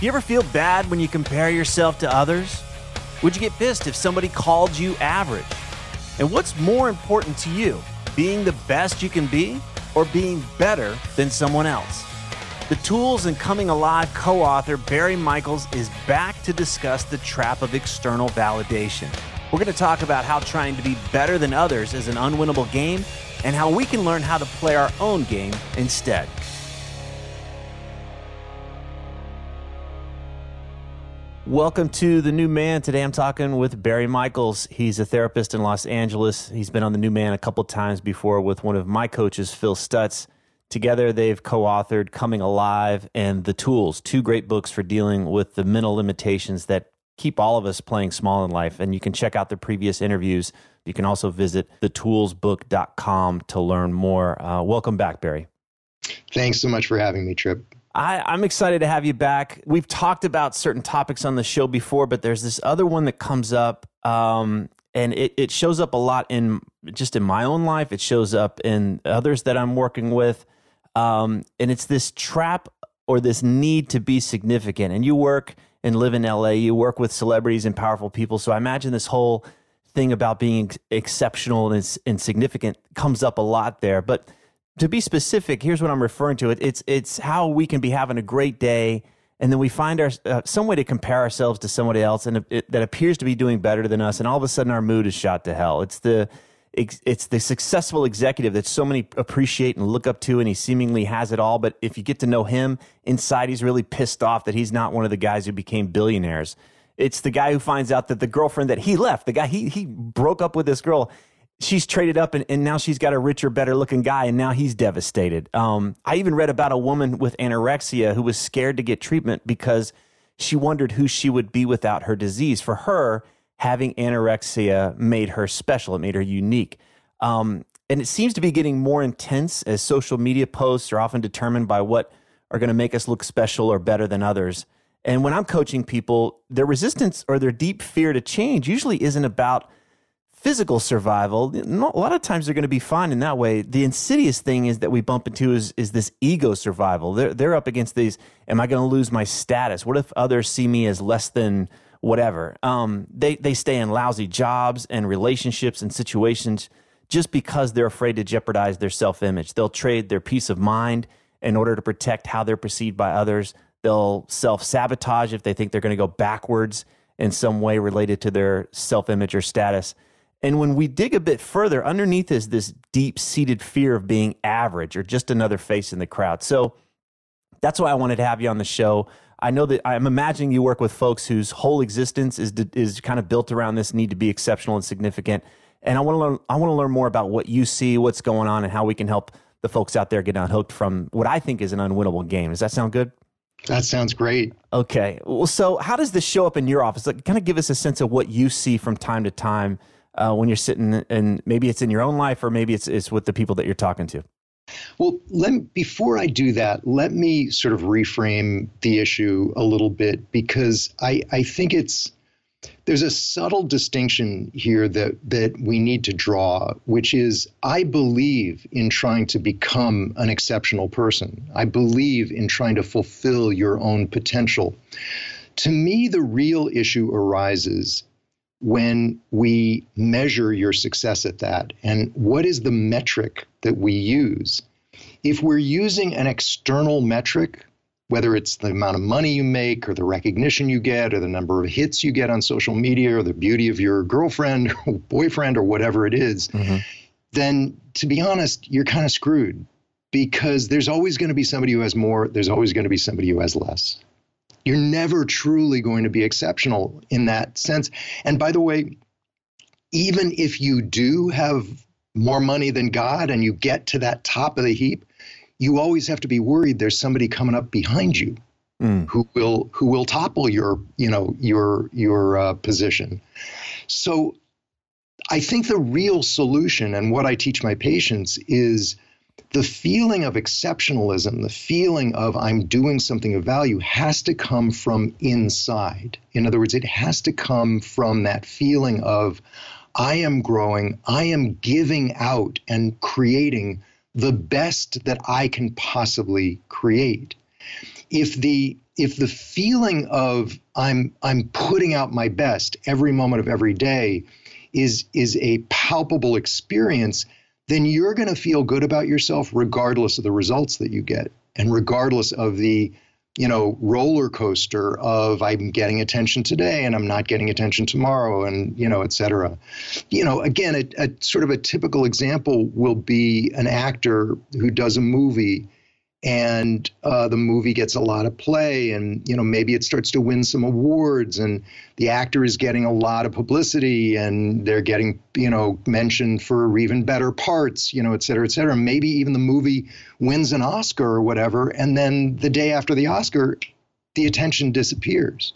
You ever feel bad when you compare yourself to others? Would you get pissed if somebody called you average? And what's more important to you, being the best you can be or being better than someone else? The Tools and Coming Alive co author Barry Michels is back to discuss the trap of external validation. We're going to talk about how trying to be better than others is an unwinnable game and how we can learn how to play our own game instead. Welcome to the New Man. Today I'm talking with Barry Michels. He's a therapist in Los Angeles. He's been on the New Man a couple times before with one of my coaches, Phil Stutz. Together, they've co authored Coming Alive and The Tools, two great books for dealing with the mental limitations that keep all of us playing small in life. And you can check out the previous interviews. You can also visit thetoolsbook.com to learn more. Uh, welcome back, Barry. Thanks so much for having me, Tripp. I, am excited to have you back. We've talked about certain topics on the show before, but there's this other one that comes up, um, and it, it shows up a lot in just in my own life. It shows up in others that I'm working with, um, and it's this trap or this need to be significant. And you work and live in LA. You work with celebrities and powerful people, so I imagine this whole thing about being exceptional and, and significant comes up a lot there, but to be specific, here's what I'm referring to. It, it's it's how we can be having a great day, and then we find our uh, some way to compare ourselves to somebody else, and it, that appears to be doing better than us, and all of a sudden our mood is shot to hell. It's the it's the successful executive that so many appreciate and look up to, and he seemingly has it all. But if you get to know him inside, he's really pissed off that he's not one of the guys who became billionaires. It's the guy who finds out that the girlfriend that he left, the guy he he broke up with this girl, she's traded up and, and now she's got a richer, better looking guy, and now he's devastated. Um, I even read about a woman with anorexia who was scared to get treatment because she wondered who she would be without her disease. For her, having anorexia made her special, it made her unique. Um, and it seems to be getting more intense as social media posts are often determined by what are going to make us look special or better than others. And when I'm coaching people, their resistance or their deep fear to change usually isn't about physical survival, a lot of times they're going to be fine in that way. The insidious thing is that we bump into is, is this ego survival. They're, they're up against these, am I going to lose my status? What if others see me as less than whatever? Um, they, they stay in lousy jobs and relationships and situations just because they're afraid to jeopardize their self image. They'll trade their peace of mind in order to protect how they're perceived by others. They'll self sabotage if they think they're going to go backwards in some way related to their self image or status. And when we dig a bit further, underneath is this deep seated fear of being average or just another face in the crowd. So that's why I wanted to have you on the show. I know that I'm imagining you work with folks whose whole existence is is kind of built around this need to be exceptional and significant. And I want to learn I want to learn more about what you see, what's going on, and how we can help the folks out there get unhooked from what I think is an unwinnable game. Does that sound good? That sounds great. Okay. Well, so how does this show up in your office? Like, kind of give us a sense of what you see from time to time uh, when you're sitting and maybe it's in your own life or maybe it's, it's with the people that you're talking to? Well, let, before I do that, let me sort of reframe the issue a little bit because I, I think it's there's a subtle distinction here that that we need to draw, which is I believe in trying to become an exceptional person. I believe in trying to fulfill your own potential. To me, the real issue arises when we measure your success at that and what is the metric that we use. If we're using an external metric, whether it's the amount of money you make or the recognition you get or the number of hits you get on social media or the beauty of your girlfriend or boyfriend or whatever it is, mm-hmm. then to be honest, you're kind of screwed because there's always going to be somebody who has more, there's always going to be somebody who has less. You're never truly going to be exceptional in that sense. And by the way, even if you do have more money than God and you get to that top of the heap, you always have to be worried there's somebody coming up behind you mm. who will who will topple your you know your your uh, position. So I think the real solution and what I teach my patients is the feeling of exceptionalism, the feeling of I'm doing something of value has to come from inside. In other words, it has to come from that feeling of I am growing, I am giving out and creating the best that I can possibly create. If the if the feeling of I'm I'm putting out my best every moment of every day is is a palpable experience, then you're going to feel good about yourself regardless of the results that you get and regardless of the you know, roller coaster of I'm getting attention today and I'm not getting attention tomorrow, and you know, et cetera. You know, again, a, a sort of a typical example will be an actor who does a movie and uh, the movie gets a lot of play and you know maybe it starts to win some awards and the actor is getting a lot of publicity and they're getting you know mentioned for even better parts you know et cetera et cetera. Maybe even the movie wins an oscar or whatever and then the day after the oscar the attention disappears.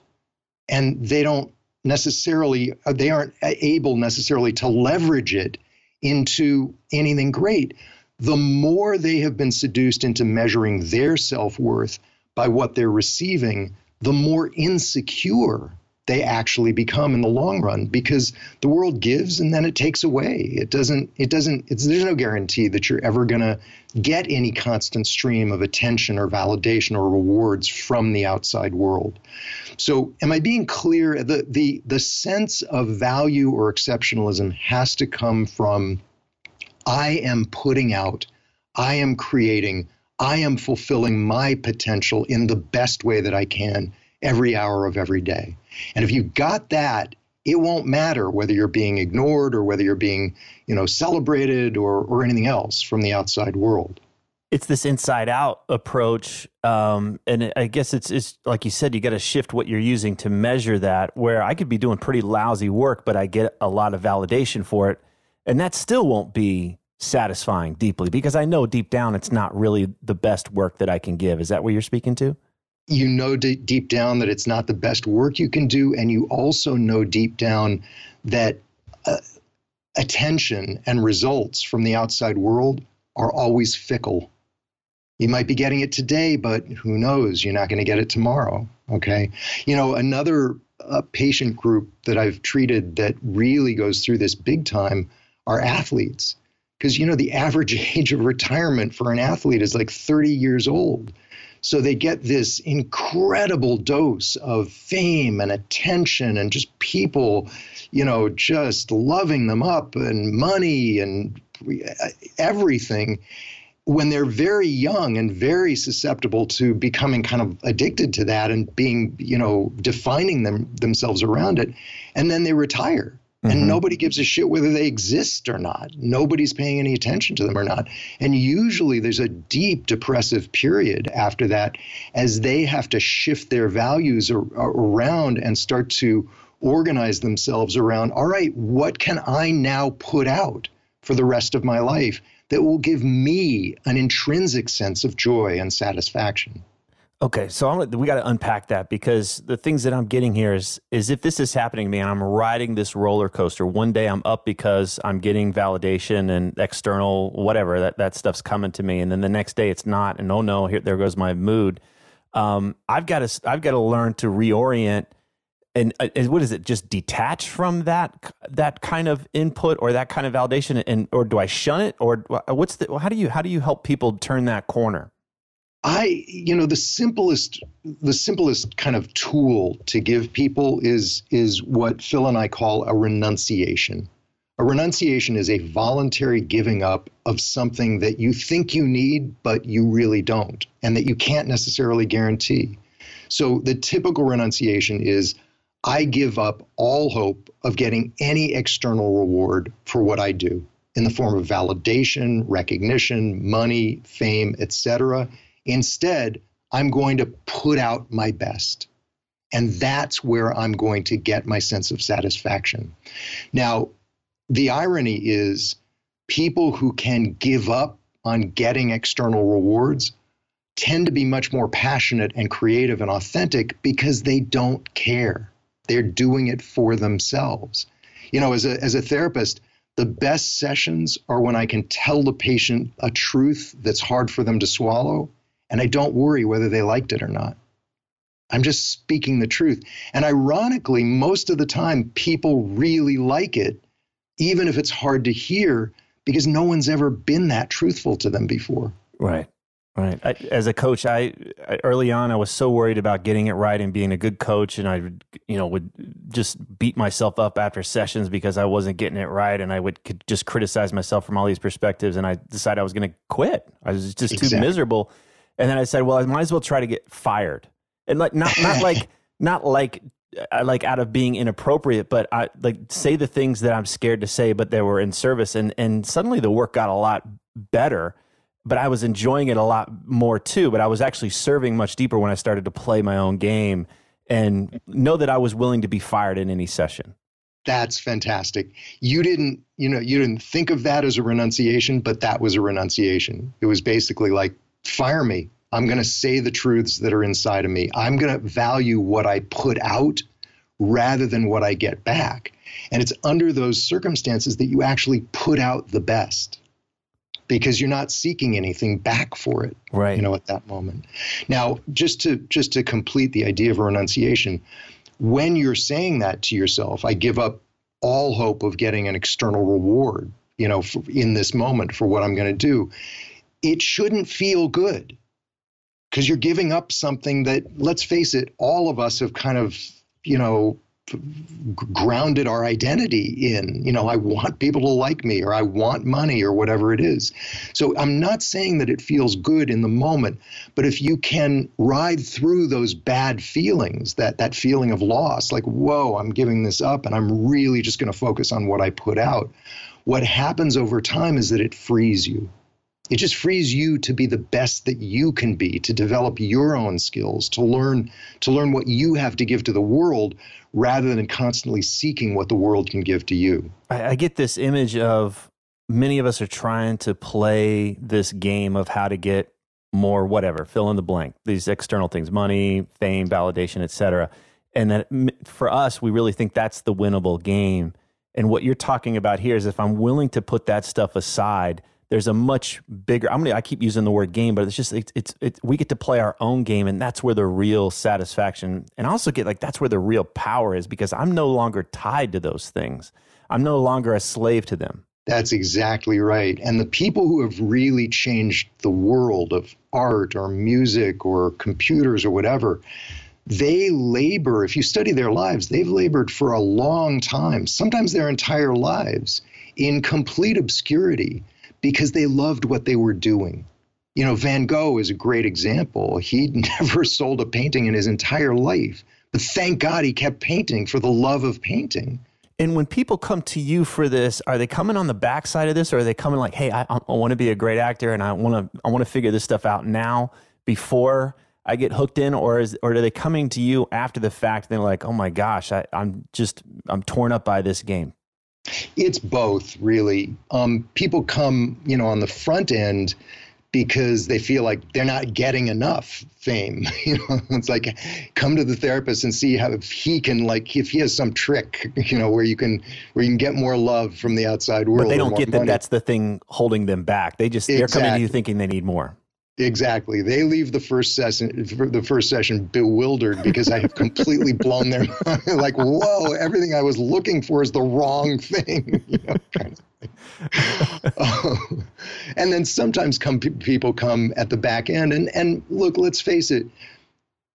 And they don't necessarily they aren't able necessarily to leverage it into anything great the more they have been seduced into measuring their self worth by what they're receiving, the more insecure they actually become in the long run because the world gives and then it takes away. It doesn't, it doesn't, there's no guarantee that you're ever going to get any constant stream of attention or validation or rewards from the outside world. So, am I being clear? The, the, the sense of value or exceptionalism has to come from I am putting out, I am creating, I am fulfilling my potential in the best way that I can every hour of every day. And if you've got that, it won't matter whether you're being ignored or whether you're being, you know, celebrated or or anything else from the outside world. It's this inside out approach, um, and I guess it's it's like you said, you got to shift what you're using to measure that. Where I could be doing pretty lousy work, but I get a lot of validation for it and that still won't be satisfying deeply because I know deep down it's not really the best work that I can give. Is that what you're speaking to? You know d- deep down that it's not the best work you can do. And you also know deep down that uh, attention and results from the outside world are always fickle. You might be getting it today, but who knows? You're not going to get it tomorrow. Okay. You know, another uh, patient group that I've treated that really goes through this big time are athletes. Because, you know, the average age of retirement for an athlete is like 30 years old. So they get this incredible dose of fame and attention and just people, you know, just loving them up and money and everything when they're very young and very susceptible to becoming kind of addicted to that and being, you know, defining them themselves around it. And then they retire and mm-hmm. nobody gives a shit whether they exist or not. Nobody's paying any attention to them or not. And usually there's a deep depressive period after that as they have to shift their values ar- around and start to organize themselves around all right, what can I now put out for the rest of my life that will give me an intrinsic sense of joy and satisfaction? Okay, so I'm, we got to unpack that because the things that I'm getting here is is if this is happening to me and I'm riding this roller coaster, one day I'm up because I'm getting validation and external whatever that that stuff's coming to me, and then the next day it's not, and oh no, here there goes my mood. Um, I've got to I've got to learn to reorient and, uh, and what is it? Just detach from that that kind of input or that kind of validation, and or do I shun it, or what's the how do you how do you help people turn that corner? I, you know, the simplest, the simplest kind of tool to give people is is what Phil and I call a renunciation. A renunciation is a voluntary giving up of something that you think you need, but you really don't, and that you can't necessarily guarantee. So the typical renunciation is I give up all hope of getting any external reward for what I do in the form of validation, recognition, money, fame, etc Instead, I'm going to put out my best. And that's where I'm going to get my sense of satisfaction. Now, the irony is people who can give up on getting external rewards tend to be much more passionate and creative and authentic because they don't care. They're doing it for themselves. You know, as a, as a therapist, the best sessions are when I can tell the patient a truth that's hard for them to swallow and I don't worry whether they liked it or not. I'm just speaking the truth. And ironically, most of the time, people really like it, even if it's hard to hear, because no one's ever been that truthful to them before. Right. Right. I, as a coach, I, I, early on I was so worried about getting it right and being a good coach, and I would you know would just beat myself up after sessions because I wasn't getting it right, and I would could just criticize myself from all these perspectives, and I decided I was going to quit. I was just exactly. too miserable and then I said, well, I might as well try to get fired. And like not not like not like uh, like out of being inappropriate, but I like say the things that I'm scared to say, but they were in service. And and suddenly the work got a lot better, but I was enjoying it a lot more too. But I was actually serving much deeper when I started to play my own game and know that I was willing to be fired in any session. That's fantastic. You didn't, you know, you didn't think of that as a renunciation, but that was a renunciation. It was basically like fire me. I'm going to say the truths that are inside of me. I'm going to value what I put out rather than what I get back. And it's under those circumstances that you actually put out the best because you're not seeking anything back for it right you know at that moment now just to just to complete the idea of renunciation when you're saying that to yourself i give up all hope of getting an external reward you know for, in this moment for what i'm going to do it shouldn't feel good because you're giving up something that, let's face it, all of us have kind of, you know, grounded our identity in. You know, I want people to like me or I want money or whatever it is. So I'm not saying that it feels good in the moment, but if you can ride through those bad feelings, that that feeling of loss, like, whoa, I'm giving this up and I'm really just going to focus on what I put out. What happens over time is that it frees you it just frees you to be the best that you can be, to develop your own skills, to learn to learn what you have to give to the world rather than constantly seeking what the world can give to you. I, I get this image of many of us are trying to play this game of how to get more whatever, fill in the blank, these external things, money, fame, validation, etc. And that for us, we really think that's the winnable game. And what you're talking about here is if I'm willing to put that stuff aside there's a much bigger. I'm gonna. I keep using the word game, but it's just it's it's, it's we get to play our own game, and that's where the real satisfaction, and I also get like that's where the real power is because I'm no longer tied to those things. I'm no longer a slave to them. That's exactly right. And the people who have really changed the world of art or music or computers or whatever, they labor, if you study their lives, they've labored for a long time, sometimes their entire lives, in complete obscurity because they loved what they were doing. You know, Van Gogh is a great example. He'd never sold a painting in his entire life, but thank God he kept painting for the love of painting. And when people come to you for this, are they coming on the backside of this, or are they coming like, "Hey, I, I want to be a great actor, and I want to, I want to figure this stuff out now before I get hooked in," or is, or are they coming to you after the fact? And they're like, "Oh my gosh, I, I'm just, I'm torn up by this game." It's both, really. Um, people come, you know, on the front end because they feel like they're not getting enough fame. You know, it's like come to the therapist and see how if he can like if he has some trick, you know, where you can where you can get more love from the outside world. But they don't get that that's the thing holding them back. They just they're coming to you thinking they need more. Exactly. They leave the first session, the first session, bewildered because I have completely blown their mind. like, whoa! Everything I was looking for is the wrong thing. You know, kind of um, and then sometimes come people come at the back end, and and look, let's face it,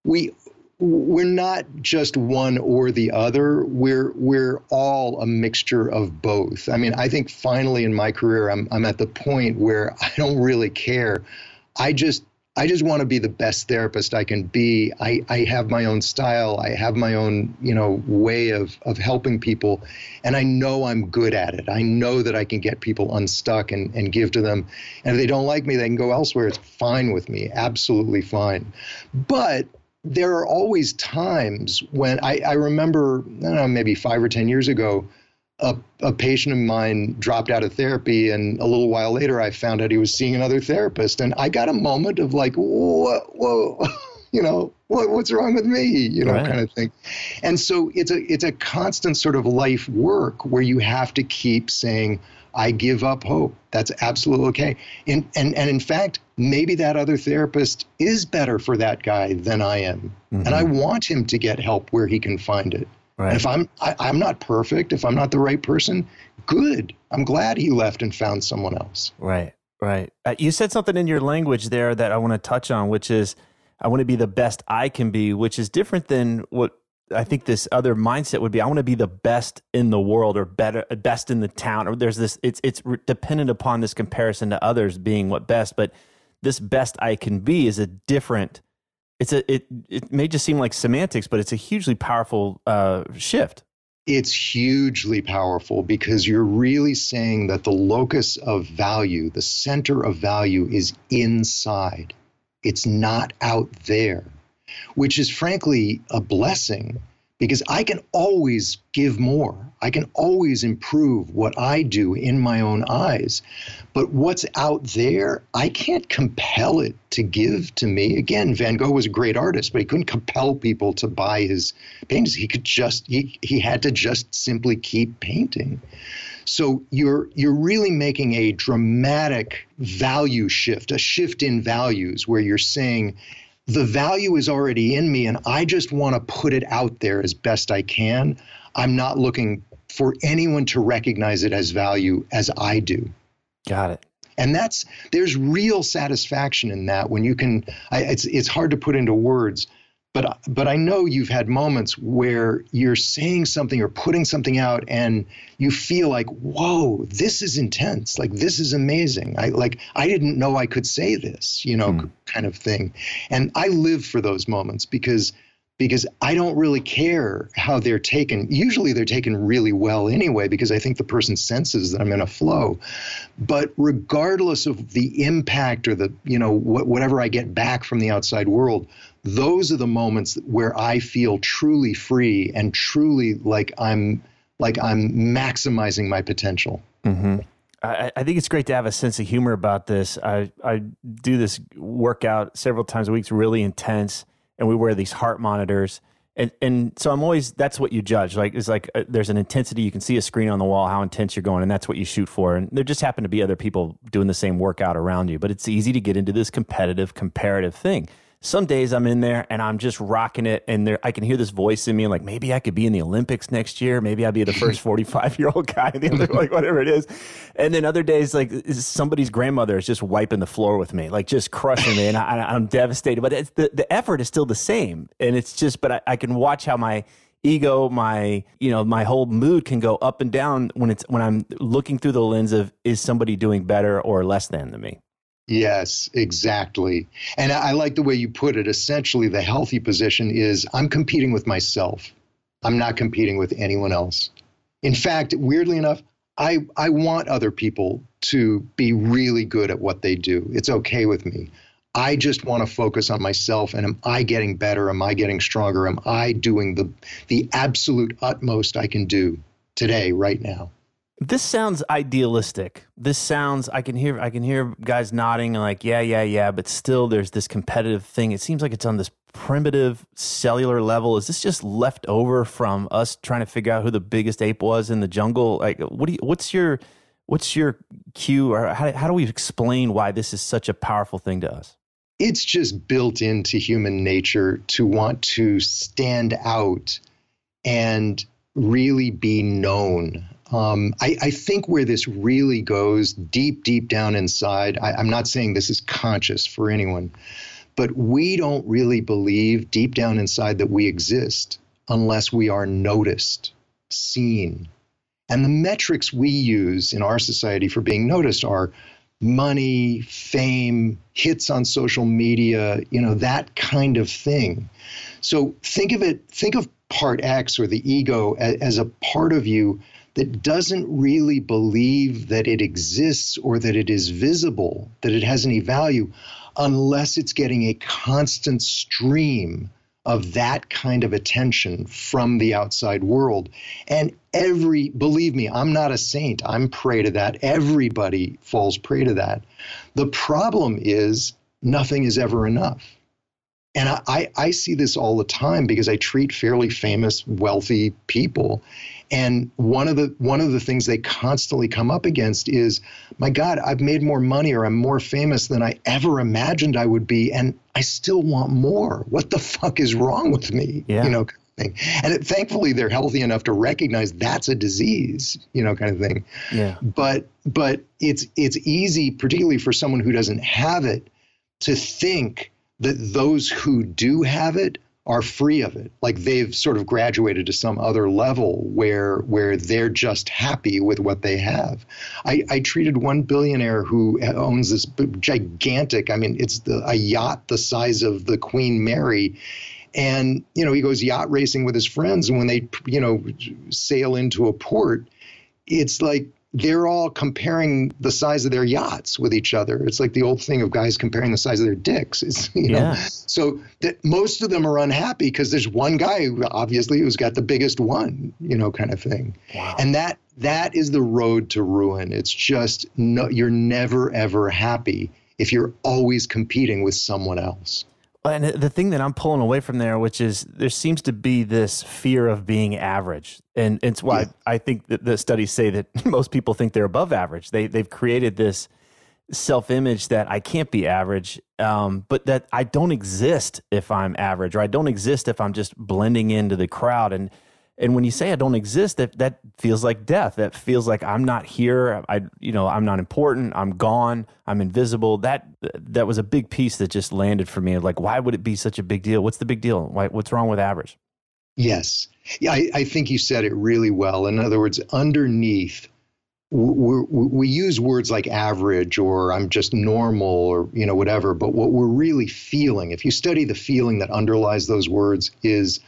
we we're not just one or the other. We're we're all a mixture of both. I mean, I think finally in my career, I'm I'm at the point where I don't really care I just I just want to be the best therapist I can be. I, I have my own style. I have my own, you know, way of, of helping people. And I know I'm good at it. I know that I can get people unstuck and, and give to them. And if they don't like me, they can go elsewhere. It's fine with me. Absolutely fine. But there are always times when I, I remember, I know, maybe five or 10 years ago, a, a patient of mine dropped out of therapy, and a little while later, I found out he was seeing another therapist, and I got a moment of like, whoa, whoa, you know, what, what's wrong with me, you know, right. kind of thing. And so it's a it's a constant sort of life work where you have to keep saying, I give up hope. That's absolutely okay. And and and in fact, maybe that other therapist is better for that guy than I am, mm-hmm. and I want him to get help where he can find it. Right. If I'm I, am i am not perfect, if I'm not the right person, good. I'm glad he left and found someone else. Right. Right. Uh, you said something in your language there that I want to touch on, which is I want to be the best I can be, which is different than what I think this other mindset would be. I want to be the best in the world or better, best in the town. Or there's this. It's it's dependent upon this comparison to others being what best, but this best I can be is a different it's a it it may just seem like semantics, but it's a hugely powerful uh, shift. It's hugely powerful because you're really saying that the locus of value, the center of value, is inside. It's not out there, which is frankly a blessing because I can always give more. I can always improve what I do in my own eyes. But what's out there, I can't compel it to give to me. Again, Van Gogh was a great artist, but he couldn't compel people to buy his paintings. He could just he he had to just simply keep painting. So you're you're really making a dramatic value shift, a shift in values where you're saying the value is already in me and I just want to put it out there as best I can. I'm not looking for anyone to recognize it as value as I do. Got it. And that's there's real satisfaction in that when you can. I, it's it's hard to put into words, but but I know you've had moments where you're saying something or putting something out and you feel like whoa this is intense like this is amazing I like I didn't know I could say this you know mm. kind of thing and I live for those moments because because I don't really care how they're taken. Usually they're taken really well anyway, because I think the person senses that I'm in a flow. But regardless of the impact or the, you know, wh- whatever I get back from the outside world, those are the moments where I feel truly free and truly like I'm like I'm maximizing my potential. Mm-hmm. I, I, think it's great to have a sense of humor about this. I, I do this workout several times a week. It's really intense, and we wear these heart monitors. And, and so I'm always that's what you judge. Like it's like uh, there's an intensity. You can see a screen on the wall how intense you're going, and that's what you shoot for. And there just happen to be other people doing the same workout around you. But it's easy to get into this competitive, comparative thing some days I'm in there and I'm just rocking it, and there I can hear this voice in me, like maybe I could be in the Olympics next year. Maybe I'll be the first 45 year old guy the other, like whatever it is. And then other days, like somebody's grandmother is just wiping the floor with me, like just crushing me, and I, am devastated. But it's the the effort is still the same, and it's just, but I, I can watch how my ego my you know my whole mood can go up and down when it's when i'm looking through the lens of is somebody doing better or less than than me Yes, exactly. And I like the way you put it. Essentially, the healthy position is I'm competing with myself. I'm not competing with anyone else. In fact, weirdly enough, I, I want other people to be really good at what they do. It's okay with me. I just want to focus on myself and am I getting better? Am I getting stronger? Am I doing the the absolute utmost I can do today, right now? This sounds idealistic. This sounds I can hear I can hear guys nodding like yeah yeah yeah, but still there's this competitive thing. It seems like it's on this primitive cellular level. Is this just left over from us trying to figure out who the biggest ape was in the jungle? Like what do you, what's your what's your cue or how, how do we explain why this is such a powerful thing to us? It's just built into human nature to want to stand out and really be known. Um, I, I, think where this really goes deep, deep down inside, I, I'm not saying this is conscious for anyone, but we don't really believe deep down inside that we exist unless we are noticed, seen. And the metrics we use in our society for being noticed are money, fame, hits on social media, you know, that kind of thing. So think of it, think of part X or the ego as, as a part of you that doesn't really believe that it exists or that it is visible, that it has any value, unless it's getting a constant stream of that kind of attention from the outside world. And every, believe me, I'm not a saint. I'm prey to that. Everybody falls prey to that. The problem is nothing is ever enough. And I, I see this all the time because I treat fairly famous, wealthy people. And one of the one of the things they constantly come up against is, my God, I've made more money or I'm more famous than I ever imagined I would be, and I still want more. What the fuck is wrong with me? Yeah. You know, thing. And it, thankfully, they're healthy enough to recognize that's a disease, you know, kind of thing. Yeah. But but it's it's easy, particularly for someone who doesn't have it, to think that those who do have it are free of it. Like they've sort of graduated to some other level where where they're just happy with what they have. I, I treated one billionaire who owns this gigantic i mean it's the, a yacht the size of the queen mary. And you know he goes yacht racing with his friends and when they you know sail into a port it's like they're all comparing the size of their yachts with each other. It's like the old thing of guys comparing the size of their dicks. It's, you know, yeah. so that most of them are unhappy because there's one guy who obviously who's got the biggest one, you know, kind of thing. Wow. And that that is the road to ruin. It's just no, you're never ever happy if you're always competing with someone else. And the thing that I'm pulling away from there, which is there seems to be this fear of being average, and it's why yeah. I think that the studies say that most people think they're above average. They they've created this self image that I can't be average, um, but that I don't exist if I'm average, or I don't exist if I'm just blending into the crowd. And and when you say I don't exist, that that feels like death. That feels like I'm not here. I you know I'm not important. I'm gone. I'm invisible. That that was a big piece that just landed for me. Like, why would it be such a big deal? What's the big deal? Why, what's wrong with average? Yes, yeah, I, I think you said it really well. In other words, underneath we we use words like average or I'm just normal or you know whatever, but what we're really feeling, if you study the feeling that underlies those words, is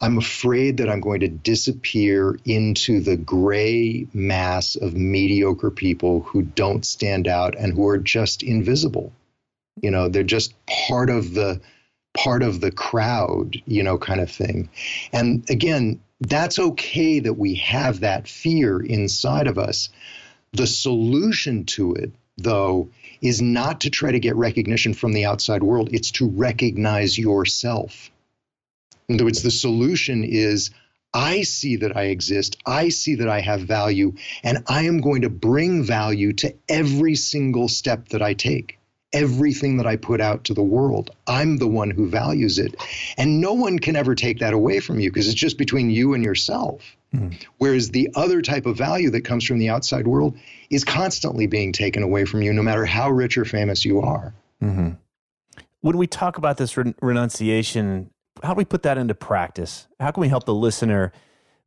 I'm afraid that I'm going to disappear into the gray mass of mediocre people who don't stand out and who are just invisible. You know, they're just part of the part of the crowd, you know, kind of thing. And again, that's okay that we have that fear inside of us. The solution to it, though, is not to try to get recognition from the outside world, it's to recognize yourself. In other words, the solution is I see that I exist, I see that I have value, and I am going to bring value to every single step that I take, everything that I put out to the world. I'm the one who values it. And no one can ever take that away from you because it's just between you and yourself. Mm. Whereas the other type of value that comes from the outside world is constantly being taken away from you, no matter how rich or famous you are. Mm-hmm. When we talk about this re- renunciation, how do we put that into practice? How can we help the listener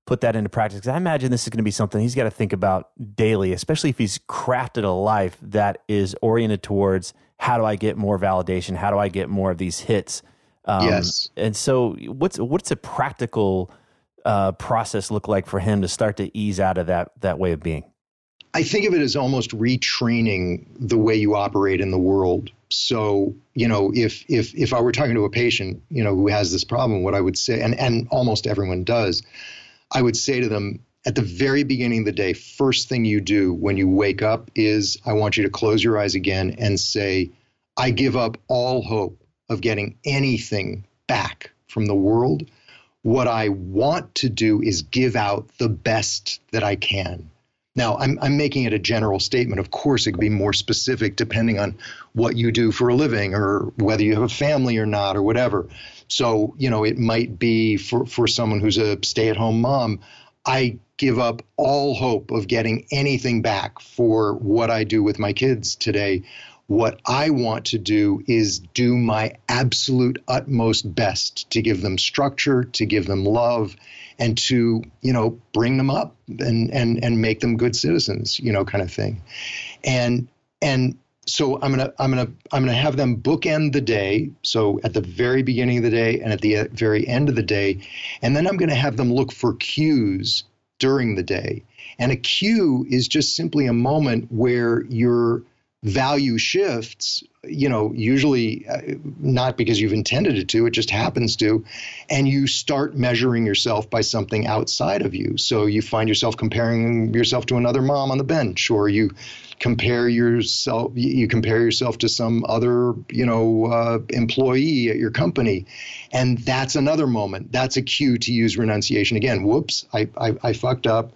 put that into practice? Because I imagine this is going to be something he's got to think about daily, especially if he's crafted a life that is oriented towards how do I get more validation? How do I get more of these hits? Um, yes. And so, what's what's a practical uh, process look like for him to start to ease out of that that way of being? I think of it as almost retraining the way you operate in the world. So, you know, if if if I were talking to a patient, you know, who has this problem, what I would say, and and almost everyone does, I would say to them, at the very beginning of the day, first thing you do when you wake up is I want you to close your eyes again and say, I give up all hope of getting anything back from the world. What I want to do is give out the best that I can. Now, I'm, I'm making it a general statement. Of course, it could be more specific depending on what you do for a living or whether you have a family or not or whatever. So, you know, it might be for, for someone who's a stay at home mom, I give up all hope of getting anything back for what I do with my kids today. What I want to do is do my absolute utmost best to give them structure, to give them love, and to, you know, bring them up and and and make them good citizens, you know, kind of thing. And and so I'm gonna I'm gonna I'm gonna have them bookend the day. So at the very beginning of the day and at the uh, very end of the day, and then I'm gonna have them look for cues during the day. And a cue is just simply a moment where your value shifts you know, usually uh, not because you've intended it to, it just happens to, and you start measuring yourself by something outside of you. So you find yourself comparing yourself to another mom on the bench, or you compare yourself you compare yourself to some other you know uh, employee at your company. And that's another moment. That's a cue to use renunciation. Again whoops I, I, I fucked up.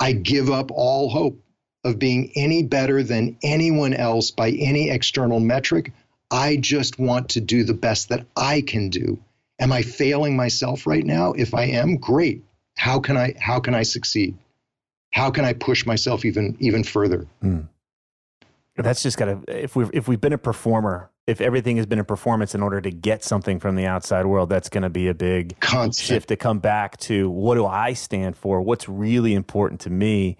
I give up all hope of being any better than anyone else by any external metric. I just want to do the best that I can do. Am I failing myself right now? If I am, great. How can I how can I succeed? How can I push myself even even further? Mm. That's just gotta if we've if we've been a performer, if everything has been a performance in order to get something from the outside world, that's gonna be a big Constant. shift to come back to what do I stand for? What's really important to me?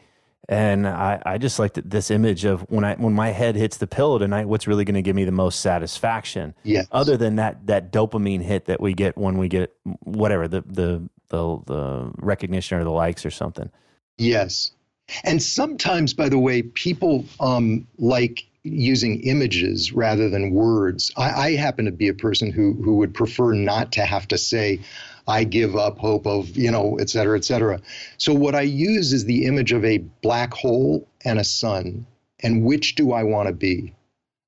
And I, I just like this image of when I when my head hits the pillow tonight, what's really going to give me the most satisfaction? Yes. Other than that that dopamine hit that we get when we get whatever the the the, the recognition or the likes or something. Yes. And sometimes, by the way, people um, like using images rather than words. I, I happen to be a person who who would prefer not to have to say, I give up hope of, you know, et cetera, et cetera. So what I use is the image of a black hole and a sun. And which do I want to be?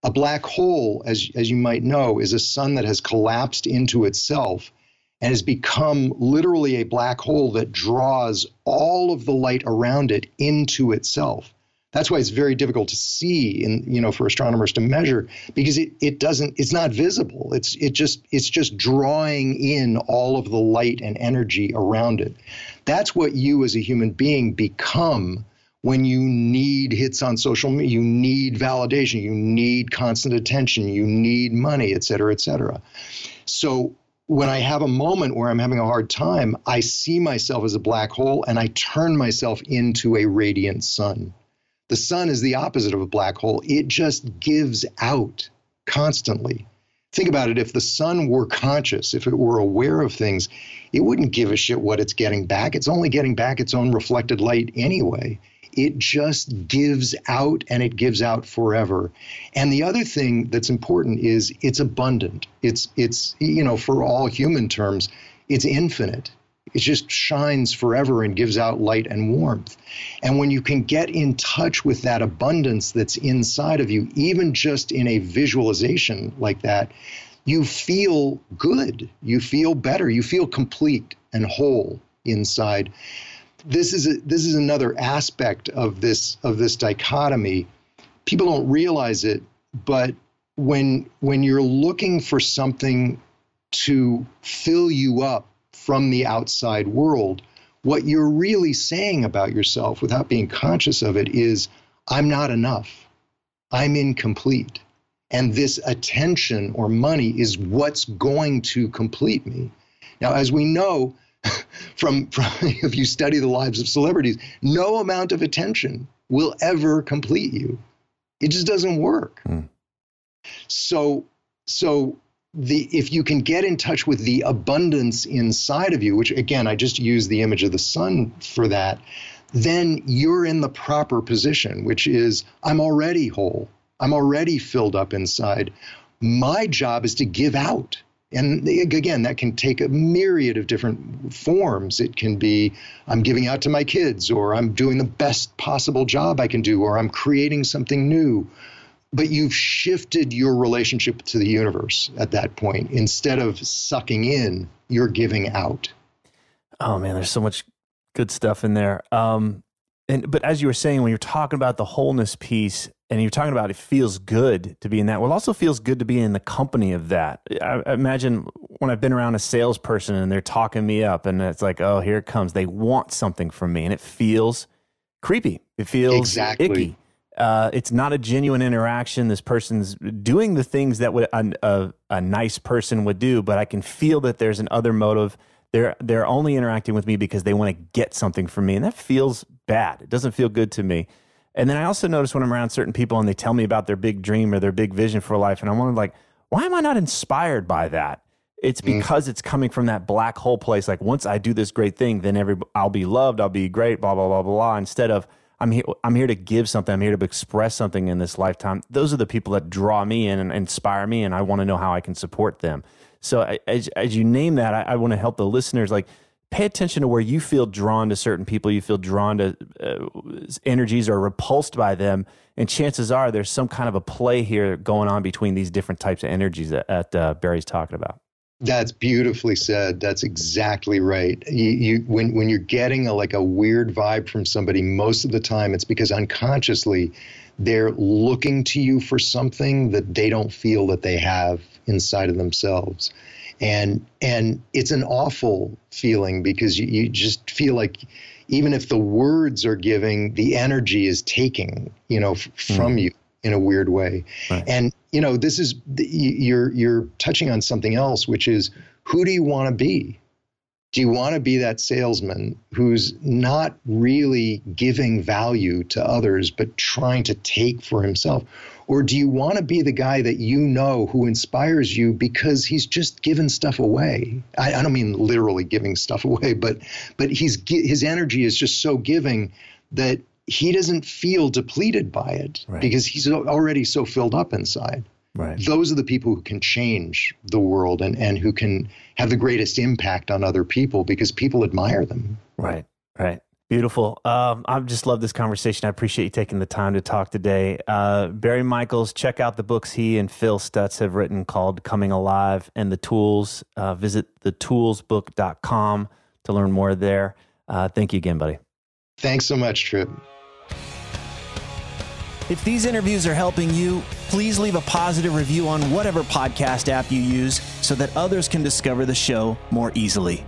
A black hole, as, as you might know, is a sun that has collapsed into itself and has become literally a black hole that draws all of the light around it into itself. That's why it's very difficult to see in you know for astronomers to measure because it, it doesn't it's not visible. It's it just it's just drawing in all of the light and energy around it. That's what you as a human being become when you need hits on social media, you need validation, you need constant attention, you need money, et cetera, et cetera. So when I have a moment where I'm having a hard time, I see myself as a black hole and I turn myself into a radiant sun. The sun is the opposite of a black hole, it just gives out constantly. Think about it if the sun were conscious, if it were aware of things, it wouldn't give a shit what it's getting back. It's only getting back its own reflected light anyway. It just gives out and it gives out forever. And the other thing that's important is it's abundant. It's it's you know for all human terms, it's infinite it just shines forever and gives out light and warmth. And when you can get in touch with that abundance that's inside of you, even just in a visualization like that, you feel good. You feel better. You feel complete and whole inside. This is a, this is another aspect of this of this dichotomy. People don't realize it, but when when you're looking for something to fill you up from the outside world, what you're really saying about yourself without being conscious of it is, I'm not enough. I'm incomplete. And this attention or money is what's going to complete me. Now, as we know from, from if you study the lives of celebrities, no amount of attention will ever complete you. It just doesn't work. Mm. So, so the if you can get in touch with the abundance inside of you, which again I just use the image of the sun for that, then you're in the proper position, which is I'm already whole. I'm already filled up inside. My job is to give out. And again, that can take a myriad of different forms. It can be I'm giving out to my kids, or I'm doing the best possible job I can do, or I'm creating something new. But you've shifted your relationship to the universe at that point. Instead of sucking in, you're giving out. Oh man, there's so much good stuff in there. Um, and but as you were saying, when you're talking about the wholeness piece, and you're talking about it feels good to be in that. Well, it also feels good to be in the company of that. I, I imagine when I've been around a salesperson and they're talking me up, and it's like, oh, here it comes. They want something from me, and it feels creepy. It feels exactly. icky. Uh, it's not a genuine interaction. This person's doing the things that would a, a, a nice person would do, but I can feel that there's an other motive they're they're only interacting with me because they want to get something from me, and that feels bad. It doesn't feel good to me. And then I also notice when I'm around certain people and they tell me about their big dream or their big vision for life, and I'm wondering like, why am I not inspired by that? It's mm. because mm. it's coming from that black hole place. Like once I do this great thing, then every I'll be loved, I'll be great, blah blah blah blah blah. Instead of I'm here, I'm here to give something. I'm here to express something in this lifetime. Those are the people that draw me in and inspire me, and I want to know how I can support them. So as, as you name that, I, I want to help the listeners like pay attention to where you feel drawn to certain people, you feel drawn to uh, energies or repulsed by them, and chances are there's some kind of a play here going on between these different types of energies that, that uh, Barry's talking about. That's beautifully said. That's exactly right. You, you, when when you're getting a, like a weird vibe from somebody, most of the time it's because unconsciously they're looking to you for something that they don't feel that they have inside of themselves and and it's an awful feeling because you, you just feel like even if the words are giving the energy is taking you know f- mm. from you in a weird way right. and you know this is you're you're touching on something else which is who do you want to be do you want to be that salesman who's not really giving value to others, but trying to take for himself? Or do you want to be the guy that you know who inspires you because he's just giving stuff away? I, I don't mean literally giving stuff away, but but he's his energy is just so giving that he doesn't feel depleted by it right. because he's already so filled up inside. Right. Those are the people who can change the world and, and who can have the greatest impact on other people because people admire them. Right, right. Beautiful. Um, I've just loved this conversation. I appreciate you taking the time to talk today. Uh, Barry Michels, check out the books he and Phil Stutz have written called Coming Alive and the Tools. Uh, visit thetoolsbook.com to learn more there. Uh, thank you again, buddy. Thanks so much, Tripp. If these interviews are helping you, please leave a positive review on whatever podcast app you use so that others can discover the show more easily.